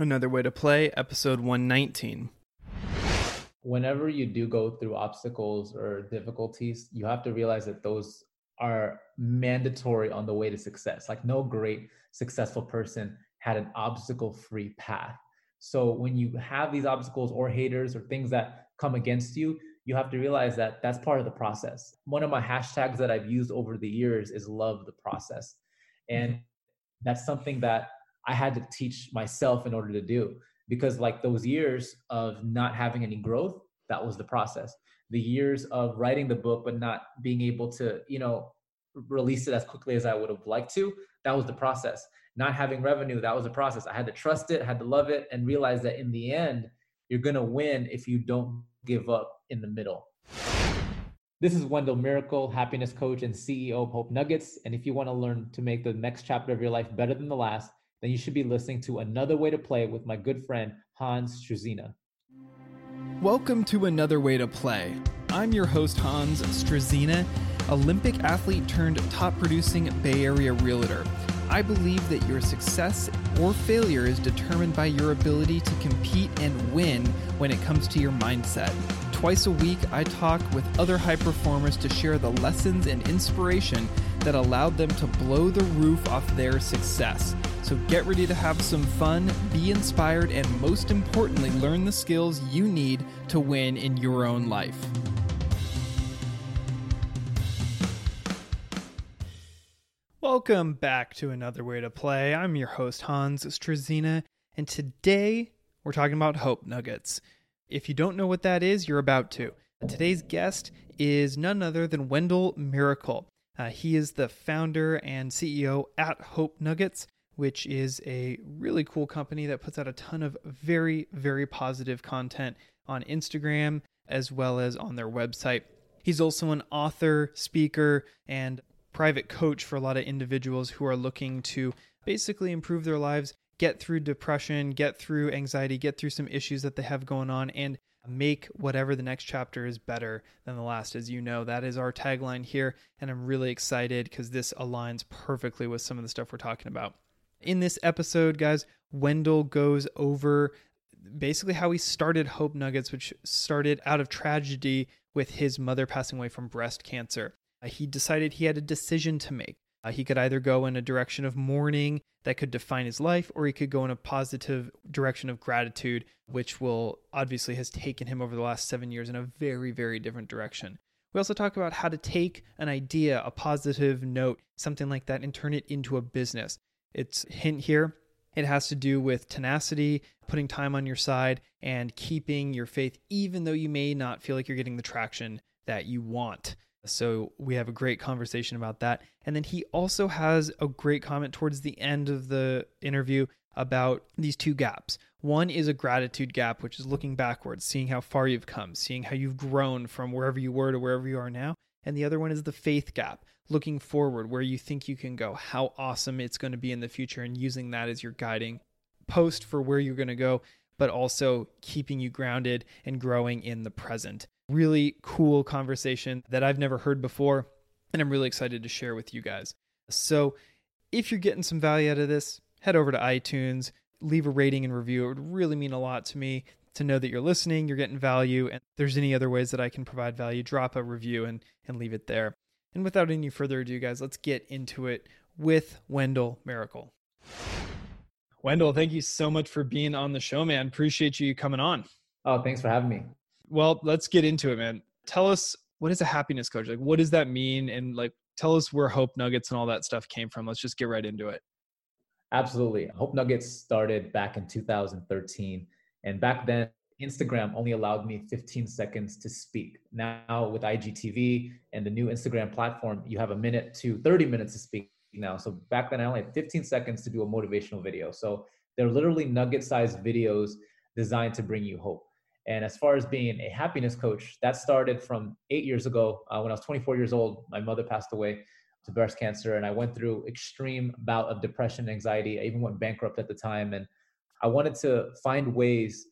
Another Way to Play, episode 119. Whenever you do go through obstacles or difficulties, you have to realize that those are mandatory on the way to success. Like, no great successful person had an obstacle free path. So, when you have these obstacles or haters or things that come against you, you have to realize that that's part of the process. One of my hashtags that I've used over the years is love the process. And mm-hmm. that's something that I had to teach myself in order to do because like those years of not having any growth, that was the process. The years of writing the book but not being able to, you know, release it as quickly as I would have liked to, that was the process. Not having revenue, that was the process. I had to trust it, had to love it and realize that in the end, you're going to win if you don't give up in the middle. This is Wendell Miracle, happiness coach and CEO of Hope Nuggets. And if you want to learn to make the next chapter of your life better than the last, then you should be listening to Another Way to Play with my good friend Hans Struzyna. Welcome to Another Way to Play. I'm your host, Hans Struzyna, Olympic athlete turned top producing Bay Area realtor. I believe that your success or failure is determined by your ability to compete and win when it comes to your mindset. Twice a week, I talk with other high performers to share the lessons and inspiration that allowed them to blow the roof off their success. So get ready to have some fun, be inspired, and most importantly, learn the skills you need to win in your own life. Welcome back to another way to play. I'm your host, Hans Struzyna, and today we're talking about Hope Nuggets. If you don't know what that is, you're about to. Today's guest is none other than Wendell Miracle. Uh, he is the founder and CEO at Hope Nuggets, which is a really cool company that puts out a ton of very, very positive content on Instagram as well as on their website. He's also an author, speaker, and private coach for a lot of individuals who are looking to basically improve their lives get through depression, get through anxiety, get through some issues that they have going on, and make whatever the next chapter is better than the last. As you know, that is our tagline here. And I'm really excited because this aligns perfectly with some of the stuff we're talking about. In this episode, guys, Wendell goes over basically how he started Hope Nuggets, which started out of tragedy with his mother passing away from breast cancer. Uh, he decided he had a decision to make. Uh, he could either go in a direction of mourning that could define his life, or he could go in a positive direction of gratitude, which will obviously has taken him over the last seven years in a very, very different direction. We also talk about how to take an idea, a positive note, something like that, and turn it into a business. It's hint here. It has to do with tenacity, putting time on your side, and keeping your faith, even though you may not feel like you're getting the traction that you want. So we have a great conversation about that. And then he also has a great comment towards the end of the interview about these two gaps. One is a gratitude gap, which is looking backwards, seeing how far you've come, seeing how you've grown from wherever you were to wherever you are now. And the other one is the faith gap, looking forward, where you think you can go, how awesome it's going to be in the future, and using that as your guiding post for where you're going to go, but also keeping you grounded and growing in the present really cool conversation that I've never heard before, and I'm really excited to share with you guys. So, if you're getting some value out of this, head over to iTunes, leave a rating and review. It would really mean a lot to me to know that you're listening, you're getting value, and there's any other ways that I can provide value, drop a review and, and leave it there. And without any further ado, guys, let's get into it with Wendell Miracle. Wendell, thank you so much for being on the show, man. Appreciate you coming on. Oh, thanks for having me. Well, let's get into it, man. Tell us what is a happiness coach? Like, what does that mean? And like, tell us where Hope Nuggets and all that stuff came from. Let's just get right into it. Absolutely. Hope Nuggets started back in 2013. And back then, Instagram only allowed me 15 seconds to speak. Now, with IGTV and the new Instagram platform, you have a minute to 30 minutes to speak now. So back then, I only had 15 seconds to do a motivational video. So they're literally nugget sized videos designed to bring you hope. And as far as being a happiness coach, that started from eight years ago. Uh, when I was 24 years old, my mother passed away to breast cancer, and I went through extreme bout of depression, anxiety. I even went bankrupt at the time, and I wanted to find ways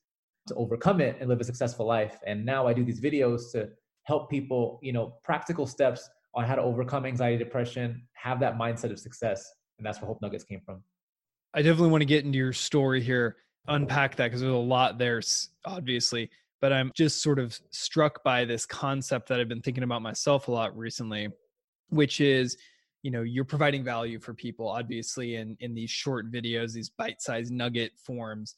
to overcome it and live a successful life. And now I do these videos to help people, you know, practical steps on how to overcome anxiety, depression, have that mindset of success, and that's where Hope Nuggets came from. I definitely want to get into your story here unpack that because there's a lot there, obviously. But I'm just sort of struck by this concept that I've been thinking about myself a lot recently, which is, you know, you're providing value for people, obviously, in in these short videos, these bite-sized nugget forms.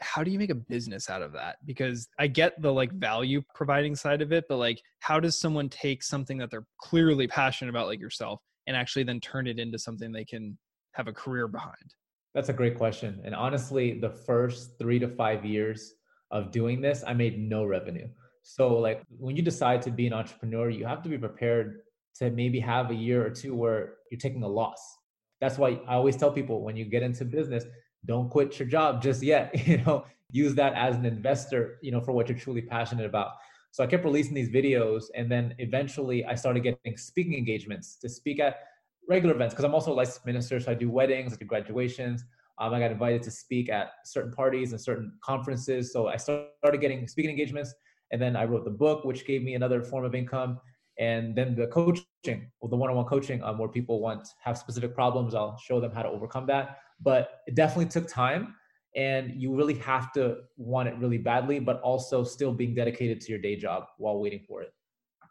How do you make a business out of that? Because I get the like value providing side of it, but like, how does someone take something that they're clearly passionate about, like yourself, and actually then turn it into something they can have a career behind? That's a great question. And honestly, the first three to five years of doing this, I made no revenue. So, like, when you decide to be an entrepreneur, you have to be prepared to maybe have a year or two where you're taking a loss. That's why I always tell people when you get into business, don't quit your job just yet. You know, use that as an investor, you know, for what you're truly passionate about. So I kept releasing these videos, and then eventually I started getting speaking engagements to speak at regular events because I'm also a licensed minister, so I do weddings, I do graduations. Um, I got invited to speak at certain parties and certain conferences, so I started getting speaking engagements, and then I wrote the book, which gave me another form of income. And then the coaching, well, the one-on-one coaching, um, where people want have specific problems, I'll show them how to overcome that. But it definitely took time, and you really have to want it really badly, but also still being dedicated to your day job while waiting for it.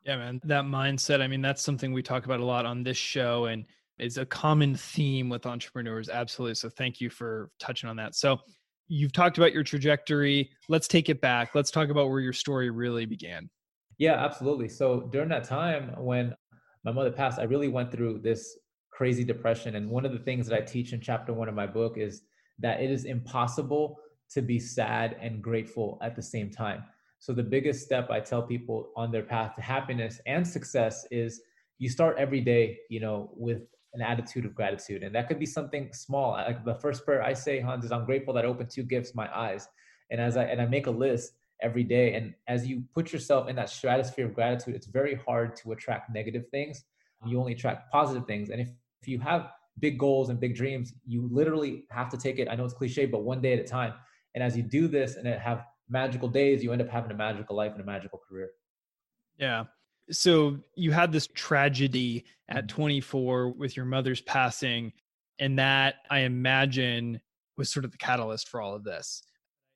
Yeah, man. That mindset, I mean, that's something we talk about a lot on this show and is a common theme with entrepreneurs. Absolutely. So thank you for touching on that. So you've talked about your trajectory. Let's take it back. Let's talk about where your story really began. Yeah, absolutely. So during that time when my mother passed, I really went through this crazy depression. And one of the things that I teach in chapter one of my book is that it is impossible to be sad and grateful at the same time. So the biggest step I tell people on their path to happiness and success is you start every day, you know, with an attitude of gratitude. And that could be something small. Like the first prayer I say, Hans, is I'm grateful that I opened two gifts, my eyes. And as I and I make a list every day. And as you put yourself in that stratosphere of gratitude, it's very hard to attract negative things. You only attract positive things. And if, if you have big goals and big dreams, you literally have to take it. I know it's cliche, but one day at a time. And as you do this and have magical days, you end up having a magical life and a magical career. Yeah. So you had this tragedy at mm-hmm. 24 with your mother's passing, and that I imagine was sort of the catalyst for all of this.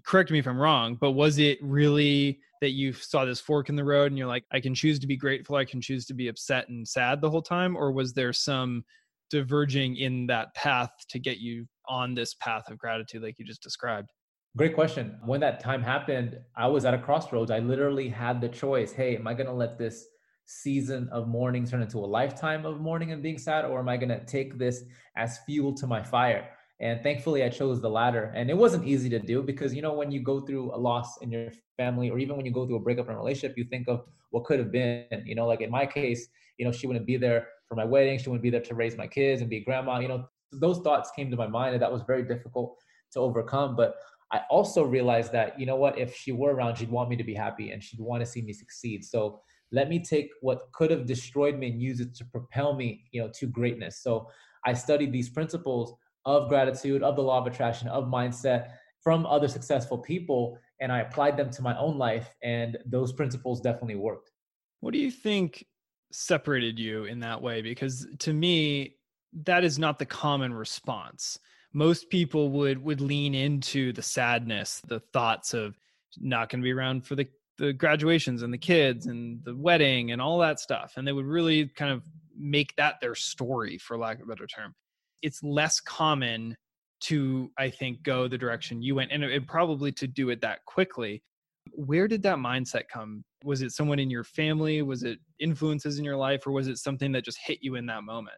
Correct me if I'm wrong, but was it really that you saw this fork in the road and you're like, I can choose to be grateful, I can choose to be upset and sad the whole time? Or was there some diverging in that path to get you on this path of gratitude, like you just described? Great question. When that time happened, I was at a crossroads. I literally had the choice hey, am I going to let this season of mourning turn into a lifetime of mourning and being sad, or am I going to take this as fuel to my fire? And thankfully, I chose the latter. And it wasn't easy to do because, you know, when you go through a loss in your family, or even when you go through a breakup in a relationship, you think of what could have been. You know, like in my case, you know, she wouldn't be there for my wedding. She wouldn't be there to raise my kids and be grandma. You know, those thoughts came to my mind, and that was very difficult to overcome. But I also realized that, you know what, if she were around, she'd want me to be happy and she'd want to see me succeed. So let me take what could have destroyed me and use it to propel me, you know, to greatness. So I studied these principles of gratitude, of the law of attraction, of mindset from other successful people, and I applied them to my own life. And those principles definitely worked. What do you think separated you in that way? Because to me, that is not the common response most people would would lean into the sadness the thoughts of not going to be around for the the graduations and the kids and the wedding and all that stuff. And they would really kind of make that their story for lack of a better term. It's less common to i think go the direction you went and, it, probably to do it that quickly. Where did that mindset come? Was it someone in your family? Was it influences in your life? Or was it something that just hit you in that moment?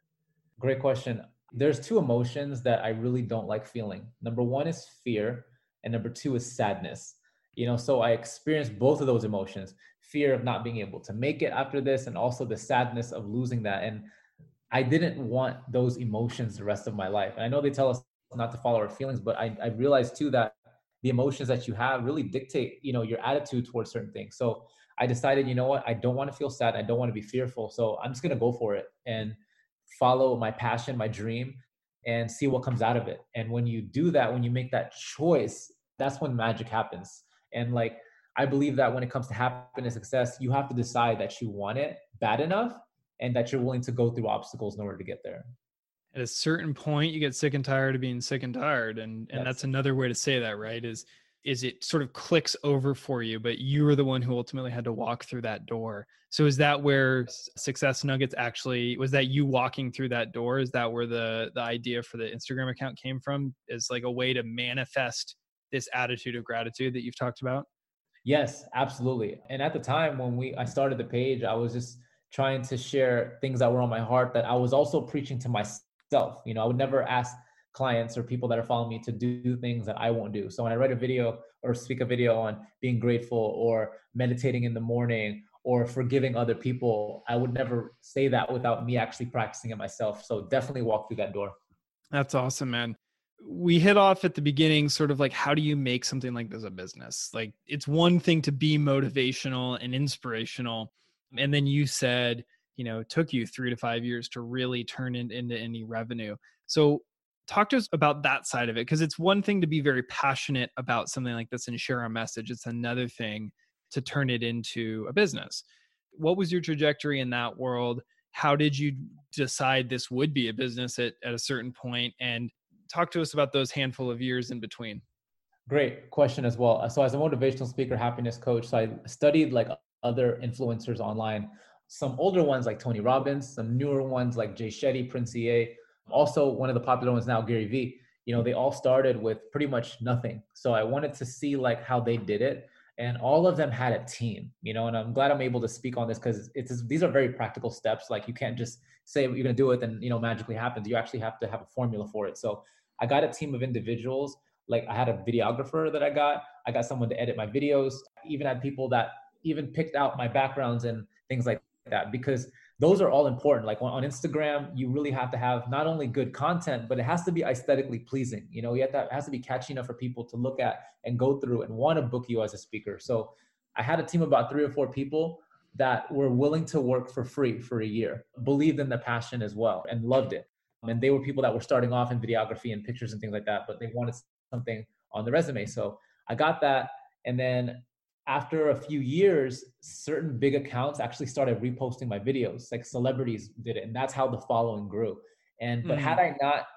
Great question there's two emotions that I really don't like feeling. Number one is fear, and number two is sadness. You know, so I experienced both of those emotions fear of not being able to make it after this, and also the sadness of losing that. And I didn't want those emotions the rest of my life. And I know they tell us not to follow our feelings, but I, I realized too that the emotions that you have really dictate, you know, your attitude towards certain things. So I decided, you know what, I don't want to feel sad. I don't want to be fearful. So I'm just going to go for it. And follow my passion, my dream, and see what comes out of it. And when you do that, when you make that choice, that's when magic happens. And like, I believe that when it comes to happiness, and success, you have to decide that you want it bad enough and that you're willing to go through obstacles in order to get there. at a certain point you get sick and tired of being sick and tired and and that's another way to say that right is is it sort of clicks over for you but you were the one who ultimately had to walk through that door. So is that where success nuggets actually was that you walking through that door? Is that where the the idea for the instagram account came from? Is like a way to manifest this attitude of gratitude that you've talked about? Yes absolutely. And at the time when we i started the page i was just trying to share things that were on my heart that i was also preaching to myself. You know i would never ask clients or people that are following me to do things that I won't do. So when I write a video or speak a video on being grateful or meditating in the morning or forgiving other people, I would never say that without me actually practicing it myself. So definitely walk through that door. That's awesome, man. We hit off at the beginning, sort of like, how do you make something like this a business? Like, it's one thing to be motivational and inspirational. And then you said, you know, it took you three to five years to really turn it into any revenue. So, talk to us about that side of it because it's one thing to be very passionate about something like this and share a message it's another thing to turn it into a business. What was your trajectory in that world? How did you decide this would be a business at, at a certain point? And talk to us about those handful of years in between. Great question as well. So as a motivational speaker happiness coach so i studied like other influencers online some older ones like tony robbins some newer ones like jay shetty prince ea also, one of the popular ones now, Gary Vee. You know, they all started with pretty much nothing. So I wanted to see like how they did it, and all of them had a team. You know, and I'm glad I'm able to speak on this because it's these are very practical steps. Like you can't just say you're gonna do it, and you know magically happens. You actually have to have a formula for it. So I got a team of individuals. Like I had a videographer that I got. I got someone to edit my videos. Even had people that even picked out my backgrounds and things like that because those are all important. Like on, Instagram, you really have to have not only good content, but it has to be aesthetically pleasing. You know, you have to, it has to be catchy enough for people to look at and go through and want to book you as a speaker. So I had a team of about three or four people that were willing to work for free for a year, believed in the passion as well, and loved it. And they were people that were starting off in videography and pictures and things like that, but they wanted something on the resume. So I got that. And then after a few years, certain big accounts actually started reposting my videos, like celebrities did it. And that's how the following grew. And but mm. had I not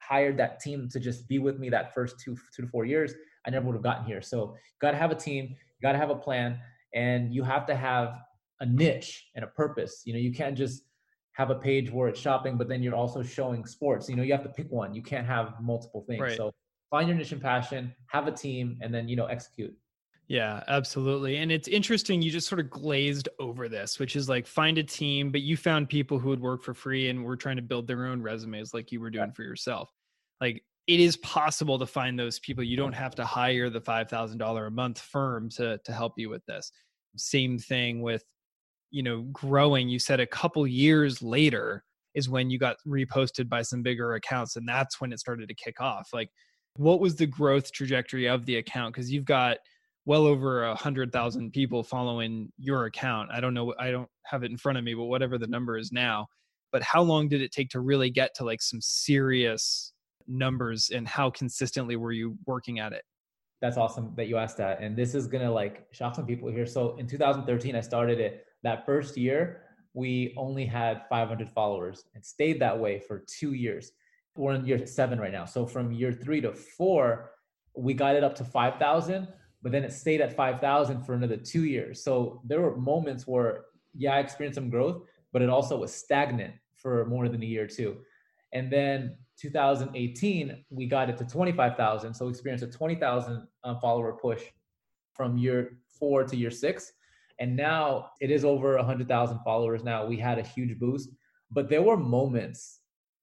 hired that team to just be with me that first two two to four years, I never would have gotten here. So you gotta have a team, you gotta have a plan, and you have to have a niche and a purpose. You know, you can't just have a page where it's shopping, but then you're also showing sports. You know, you have to pick one. You can't have multiple things. Right. So find your niche and passion, have a team, and then you know execute. Yeah, absolutely. And it's interesting. You just sort of glazed over this, which is like find a team, but you found people who would work for free and were trying to build their own resumes like you were doing for yourself. Like it is possible to find those people. You don't have to hire the $5,000 a month firm to, to help you with this. Same thing with, you know, growing. You said a couple years later is when you got reposted by some bigger accounts. And that's when it started to kick off. Like, what was the growth trajectory of the account? Because you've got, well over a hundred thousand people following your account. I don't know. I don't have it in front of me, but whatever the number is now. But how long did it take to really get to like some serious numbers, and how consistently were you working at it? That's awesome that you asked that, and this is gonna like shock some people here. So in 2013, I started it. That first year, we only had 500 followers, and stayed that way for two years. We're in year seven right now. So from year three to four, we got it up to 5,000 but then it stayed at 5,000 for another two years. So there were moments where, yeah, I experienced some growth, but it also was stagnant for more than a year too. And then 2018, we got it to 25,000. So we experienced a 20,000 uh, follower push from year four to year six. And now it is over 100,000 followers now. We had a huge boost, but there were moments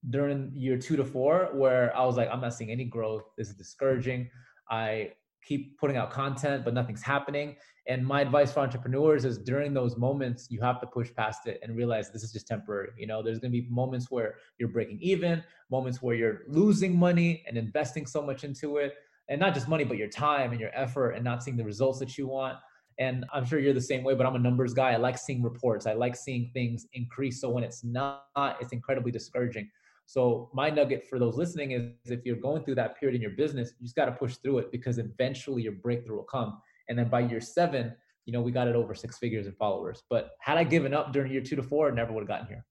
during year two to four where I was like, I'm not seeing any growth. This is discouraging. I keep putting out content, but nothing's happening. And my advice for entrepreneurs is during those moments, you have to push past it and realize this is just temporary. You know, there's going to be moments where you're breaking even, moments where you're losing money and investing so much into it. And not just money, but your time and your effort and not seeing the results that you want. And I'm sure you're the same way, but I'm a numbers guy. I like seeing reports. I like seeing things increase. So when it's not, it's incredibly discouraging. So my nugget for those listening is if you're going through that period in your business, you just got to push through it because eventually your breakthrough will come. And then by year seven, you know, we got it over six figures in followers. But had I given up during year two to four, I never would have gotten here.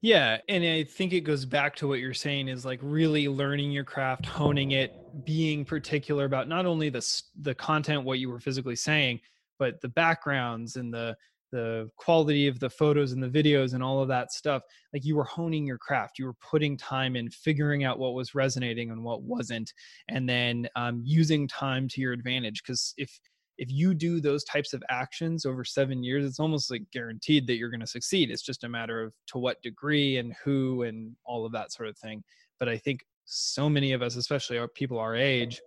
Yeah, and I think it goes back to what you're saying is like really learning your craft, honing it, being particular about not only the the content what you were physically saying, but the backgrounds and the the quality of the photos and the videos and all of that stuff like you were honing your craft you were putting time in figuring out what was resonating and what wasn't and then um, using time to your advantage because if if you do those types of actions over seven years, it's almost like guaranteed that you're going to succeed. It's just a matter of to what degree and who and all of that sort of thing. But I think so many of us, especially our people our age,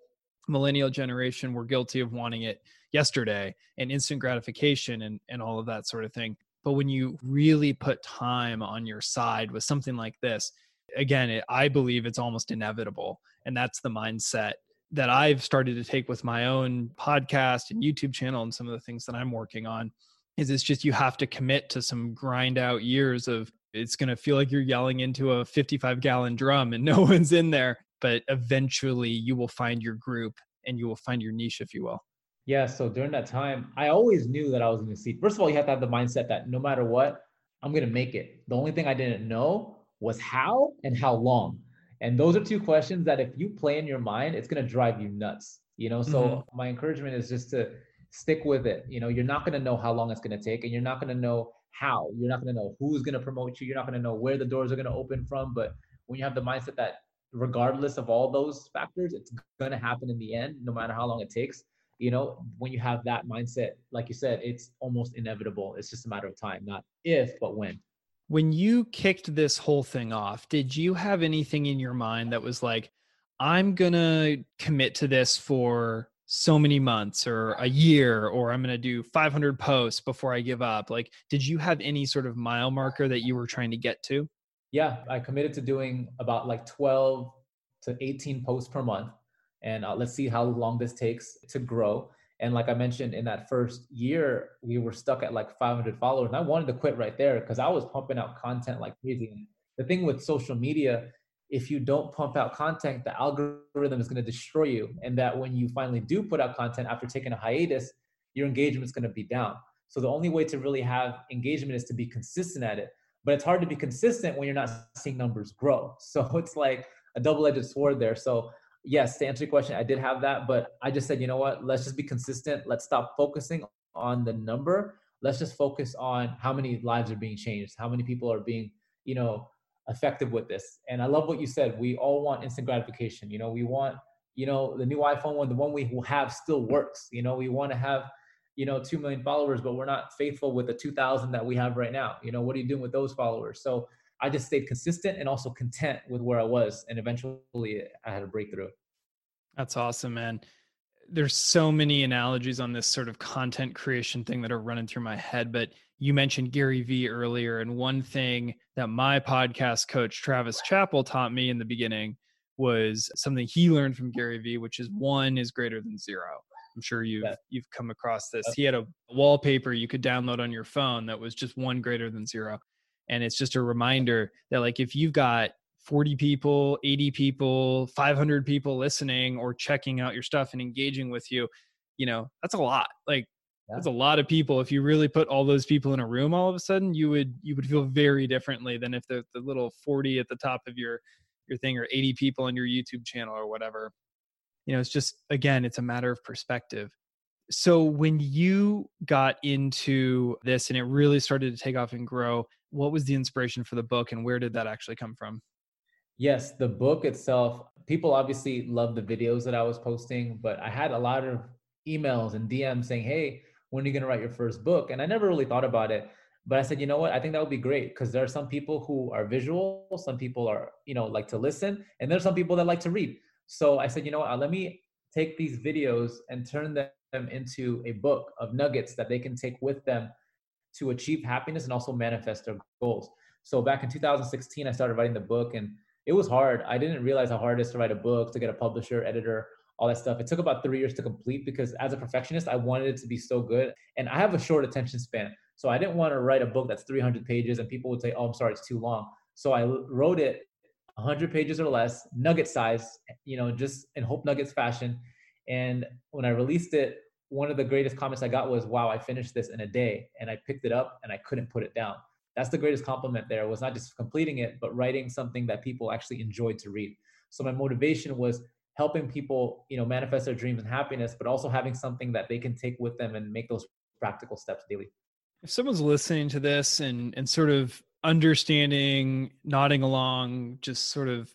millennial generation, were guilty of wanting it yesterday and instant gratification and, and all of that sort of thing. But when you really put time on your side with something like this, again, it, I believe it's almost inevitable. And that's the mindset that I've started to take with my own podcast and YouTube channel and some of the things that I'm working on is it's just you have to commit to some grind out years of it's going to feel like you're yelling into a 55 gallon drum and no one's in there but eventually you will find your group and you will find your niche if you will yeah so during that time i always knew that i was going to see first of all you have to have the mindset that no matter what i'm going to make it the only thing i didn't know was how and how long and those are two questions that if you play in your mind, it's going to drive you nuts. You know, so mm-hmm. my encouragement is just to stick with it. You know, you're not going to know how long it's going to take and you're not going to know how. You're not going to know who's going to promote you. You're not going to know where the doors are going to open from. But when you have the mindset that regardless of all those factors, it's going to happen in the end, no matter how long it takes. You know, when you have that mindset, like you said, it's almost inevitable. It's just a matter of time, not if, but when when you kicked this whole thing off, did you have anything in your mind that was like, I'm going to commit to this for so many months or a year, or I'm going to do 500 posts before I give up? Like, did you have any sort of mile marker that you were trying to get to? Yeah, I committed to doing about like 12 to 18 posts per month. And uh, let's see how long this takes to grow. And like I mentioned, in that first year, we were stuck at like 500 followers. And I wanted to quit right there because I was pumping out content like crazy. The thing with social media, if you don't pump out content, the algorithm is going to destroy you. And that when you finally do put out content after taking a hiatus, your engagement is going to be down. So the only way to really have engagement is to be consistent at it. But it's hard to be consistent when you're not seeing numbers grow. So it's like a double-edged sword there. So yes, to answer your question, I did have that, but I just said, you know what? Let's just be consistent. Let's stop focusing on the number. Let's just focus on how many lives are being changed, how many people are being, you know, effective with this. And I love what you said. We all want instant gratification. You know, we want, you know, the new iPhone one, the one we have still works. You know, we want to have, you know, 2 million followers, but we're not faithful with the 2000 that we have right now. You know, what are you doing with those followers? So I just stayed consistent and also content with where I was. And eventually I had a breakthrough. That's awesome, man. There's so many analogies on this sort of content creation thing that are running through my head. But you mentioned Gary Vee earlier. And one thing that my podcast coach, Travis Chappell, taught me in the beginning was something he learned from Gary Vee, which is one is greater than zero. I'm sure you've yeah. you've come across this. He had a wallpaper you could download on your phone that was just one greater than zero and it's just a reminder that like if you've got 40 people 80 people 500 people listening or checking out your stuff and engaging with you you know that's a lot. Like yeah. that's a lot of people. If you really put all those people in a room all of a sudden you would you would feel very differently than if the, the little 40 at the top of your your thing or 80 people on your youtube channel or whatever. You know it's just again it's a matter of perspective. So when you got into this and it really started to take off and grow what was the inspiration for the book and where did that actually come from? Yes the book itself people obviously love the videos that i was posting but i had a lot of emails and dms saying hey when are you going to write your first book? And i never really thought about it but i said you know what? I think that would be great because there are some people who are visual some people are you know like to listen and there's some people that like to read. So i said you know what? Let me take these videos and turn them them into a book of nuggets that they can take with them to achieve happiness and also manifest their goals. So back in 2016, I started writing the book and it was hard. I didn't realize how hard it is to write a book, to get a publisher, editor, all that stuff. It took about three years to complete because as a perfectionist, I wanted it to be so good. And I have a short attention span. So I didn't want to write a book that's 300 pages and people would say, oh, I'm sorry, it's too long. So I wrote it 100 pages or less, nugget size, you know, just in Hope Nuggets fashion. And when I released it, one of the greatest comments I got was, wow, I finished this in a day. And I picked it up and I couldn't put it down. that's the greatest compliment there was not just completing it but writing something that people actually enjoyed to read so my motivation was helping people you know manifest their dreams and happiness but also having something that they can take with them and make those practical steps daily if someone's listening to this and and sort of understanding nodding along just sort of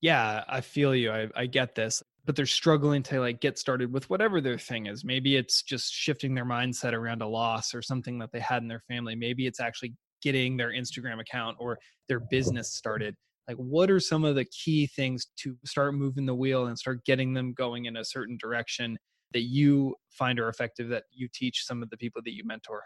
yeah i feel you i, I get this but they're struggling to like get started with whatever their thing is. Maybe it's just shifting their mindset around a loss or something that they had in their family. Maybe it's actually getting their instagram account or their business started. Like what are some of the key things to start moving the wheel and start getting them going in a certain direction that you find are effective that you teach some of the people that you mentor?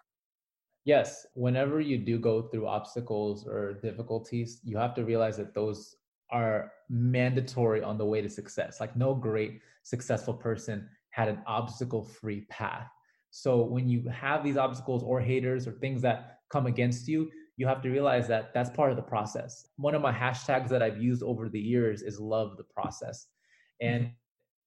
Yes whenever you do go through obstacles or difficulties you have to realize that those are mandatory on the way to success like no great successful person had an obstacle free path so when you have these obstacles or haters or things that come against you you have to realize that that's part of the process. One of my hashtags that I've used over the years is love the process. And mm-hmm.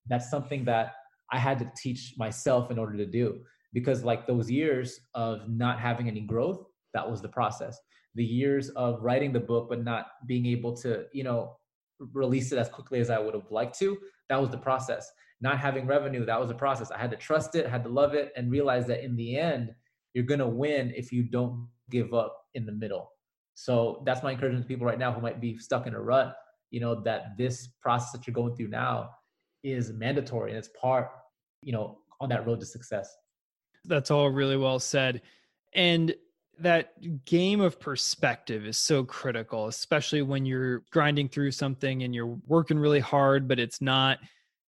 that's something that I had to teach myself in order to do because like those years of not having any growth, that was the process. The years of writing the book but not being able to, you know, release it as quickly as I would have liked to, that was the process. Not having revenue, that was the process. I had to trust it, had to love it and realize that in the end, you're going to win if you don't give up in the middle. So that's my encouragement to people right now who might be stuck in a rut, you know, that this process that you're going through now is mandatory and it's part, you know, on that road to success. That's all really well said. And that game of perspective is so critical, especially when you're grinding through something and you're working really hard, but it's not,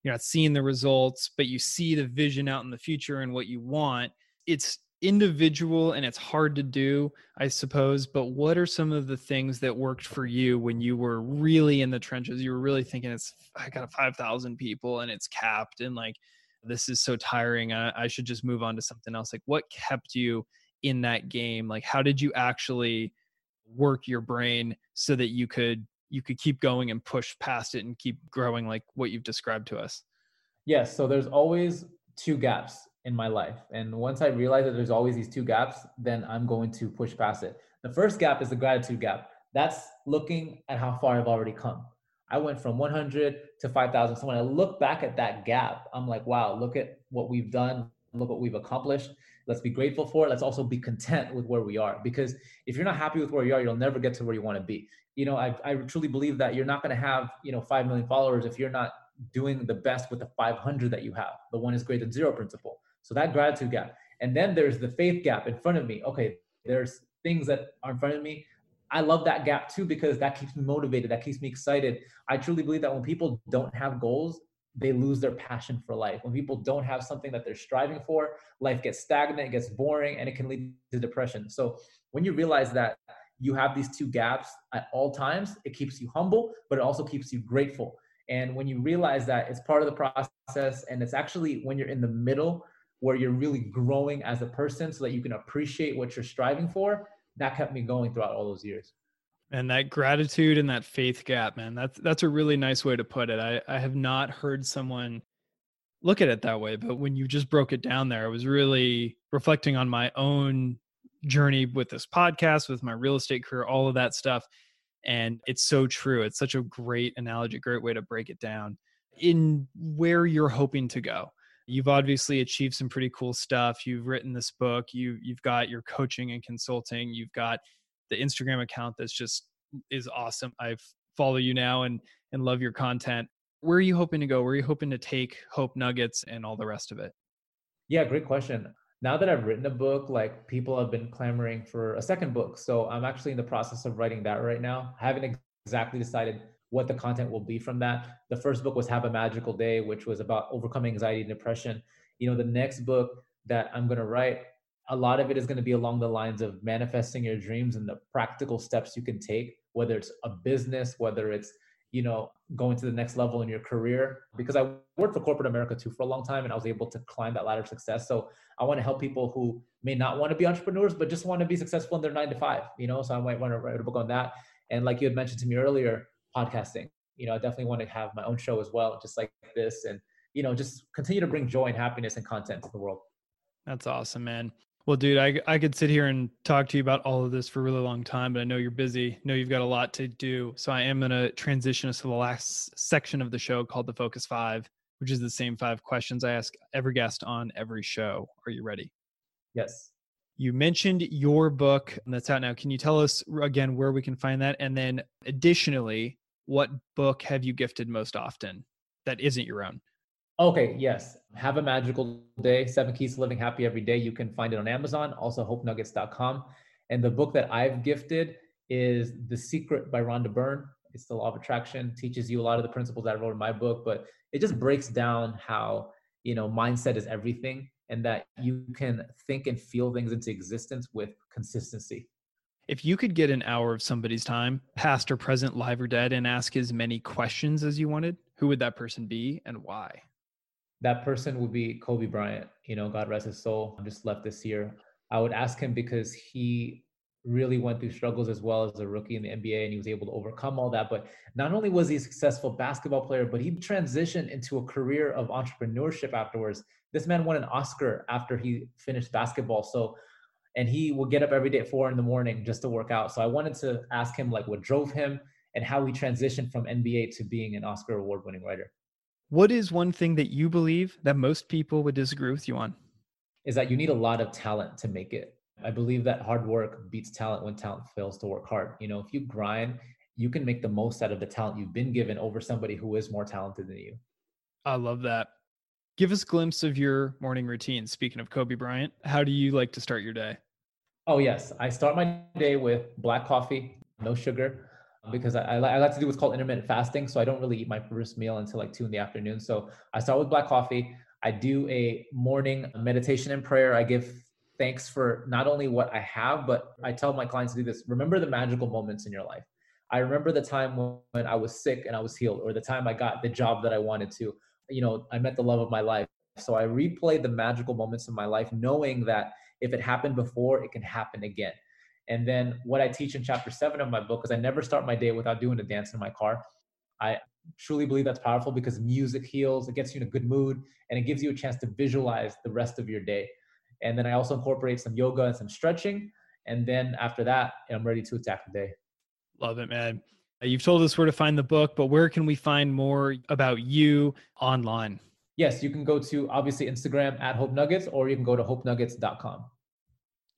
you're not seeing the results, but you see the vision out in the future and what you want. It's individual and it's hard to do, I suppose. But what are some of the things that worked for you when you were really in the trenches? You were really thinking, it's, I got 5,000 people and it's capped and like, this is so tiring. I, I should just move on to something else. Like, what kept you in that game? Like, how did you actually work your brain so that you could you could keep going and push past it and keep growing like what you've described to us yes so there's always two gaps in my life. And once I realize that there's always these two gaps, then I'm going to push past it. The first gap is the gratitude gap. That's looking at how far I've already come. I went from 100 to 5,000. So when I look back at that gap, I'm like, wow, look at what we've done. Look what we've accomplished. Let's be grateful for it. Let's also be content with where we are. Because if you're not happy with where you are, you'll never get to where you want to be. You know, I, I truly believe that you're not going to have, you know, 5 million followers if you're not doing the best with the 500 that you have. The one is greater than zero principle. So that gratitude gap. And then there's the faith gap in front of me. Okay, there's things that are in front of me. I love that gap too because that keeps me motivated. That keeps me excited. I truly believe that when people don't have goals, they lose their passion for life. When people don't have something that they're striving for, life gets stagnant, it gets boring, and it can lead to depression. So when you realize that you have these two gaps at all times, it keeps you humble, but it also keeps you grateful. And when you realize that it's part of the process and it's actually when you're in the middle where you're really growing as a person so that you can appreciate what you're striving for that kept me going throughout all those years and that gratitude and that faith gap man that's that's a really nice way to put it. I i have not heard someone look at it that way but when you just broke it down there i was really reflecting on my own journey with this podcast with my real estate career all of that stuff and it's so true. It's such a great analogy great way to break it down. In where you're hoping to go you've obviously achieved some pretty cool stuff. You've written this book. You you've got your coaching and consulting. You've got the instagram account that's just is awesome. I follow you now and and love your content. Where are you hoping to go? Where are you hoping to take hope nuggets and all the rest of it? Yeah great question. Now that i've written a book like people have been clamoring for a second book so i'm actually in the process of writing that right now. I haven't exactly decided what the content will be from that. The first book was Have a Magical Day, which was about overcoming anxiety and depression. You know, the next book that I'm going to write, a lot of it is going to be along the lines of manifesting your dreams and the practical steps you can take, whether it's a business, whether it's, you know, going to the next level in your career. Because I worked for corporate America too for a long time and I was able to climb that ladder of success. So I want to help people who may not want to be entrepreneurs, but just want to be successful in their nine to five, you know? So I might want to write a book on that. And like you had mentioned to me earlier, podcasting. You know, I definitely want to have my own show as well, just like this, and you know, just continue to bring joy and happiness and content to the world. That's awesome, man. Well, dude, I, I could sit here and talk to you about all of this for a really long time, but I know you're busy. I know you've got a lot to do. So I am going to transition us to the last section of the show called the Focus Five, which is the same five questions I ask every guest on every show. Are you ready? Yes. You mentioned your book that's out now. Can you tell us again where we can find that? And then additionally, what book have you gifted most often that isn't your own? Okay, yes. Have a magical day. Seven Keys to Living Happy Every Day. You can find it on Amazon, also hopenuggets.com. And the book that I've gifted is The Secret by Rhonda Byrne. It's the law of attraction, teaches you a lot of the principles I wrote in my book, but it just breaks down how, you know, mindset is everything and that you can think and feel things into existence with consistency. If you could get an hour of somebody's time, past or present, live or dead, and ask as many questions as you wanted, who would that person be and why? That person would be Kobe Bryant. You know, God rest his soul. Just left this year. I would ask him because he really went through struggles as well as a rookie in the NBA and he was able to overcome all that. But not only was he a successful basketball player, but he transitioned into a career of entrepreneurship afterwards. This man won an Oscar after he finished basketball. So, and he would get up every day at four in the morning just to work out. So I wanted to ask him like what drove him and how he transitioned from NBA to being an Oscar award winning writer. What is one thing that you believe that most people would disagree with you on? Is that you need a lot of talent to make it. I believe that hard work beats talent when talent fails to work hard. You know, if you grind, you can make the most out of the talent you've been given over somebody who is more talented than you. I love that. Give us a glimpse of your morning routine. Speaking of Kobe Bryant, how do you like to start your day? Oh, yes. I start my day with black coffee, no sugar, Um, because I, I, like to do what's called intermittent fasting. So I don't really eat my first meal until like two in the afternoon. So I start with black coffee. I do a morning meditation and prayer. I give thanks for not only what I have, but I tell my clients to do this. Remember the magical moments in your life. I remember the time when I was sick and I was healed, or the time I got the job that I wanted to. You know, I met the love of my life. So I replay the magical moments in my life, knowing that if it happened before, it can happen again. And then what I teach in chapter seven of my book is I never start my day without doing a dance in my car. I truly believe that's powerful because music heals, it gets you in a good mood, and it gives you a chance to visualize the rest of your day. And then I also incorporate some yoga and some stretching. And then after that, I'm ready to attack the day. Love it, man. You've told us where to find the book, but where can we find more about you online? Yes, you can go to obviously Instagram at Hope Nuggets, or you can go to hopenuggets.com.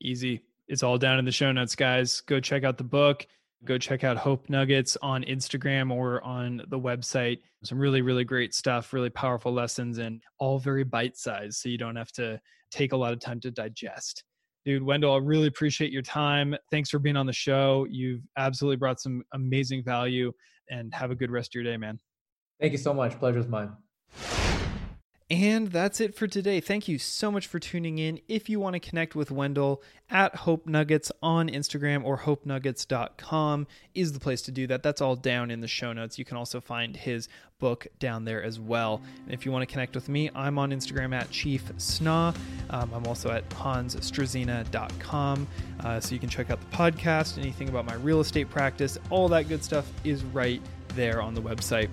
Easy. It's all down in the show notes, guys. Go check out the book. Go check out Hope Nuggets on Instagram or on the website. Some really, really great stuff, really powerful lessons, and all very bite sized. So you don't have to take a lot of time to digest. Dude, Wendell, I really appreciate your time. Thanks for being on the show. You've absolutely brought some amazing value and have a good rest of your day, man. Thank you so much. Pleasure's mine. And that's it for today. Thank you so much for tuning in. If you want to connect with Wendell at Hope Nuggets on Instagram or hopenuggets.com is the place to do that. That's all down in the show notes. You can also find his book down there as well. And if you want to connect with me, I'm on Instagram at Chief Sna. Um, I'm also at hansstruzyna.com. Uh, so you can check out the podcast, anything about my real estate practice, all that good stuff is right there on the website.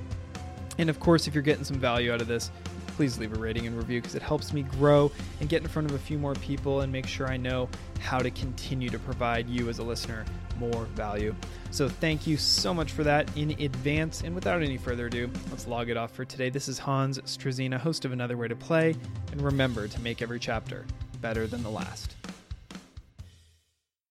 And of course, if you're getting some value out of this, please leave a rating and review because it helps me grow and get in front of a few more people and make sure I know how to continue to provide you as a listener more value. So thank you so much for that in advance. And without any further ado, let's log it off for today. This is Hans Struzyna, host of Another Way to Play. And remember to make every chapter better than the last.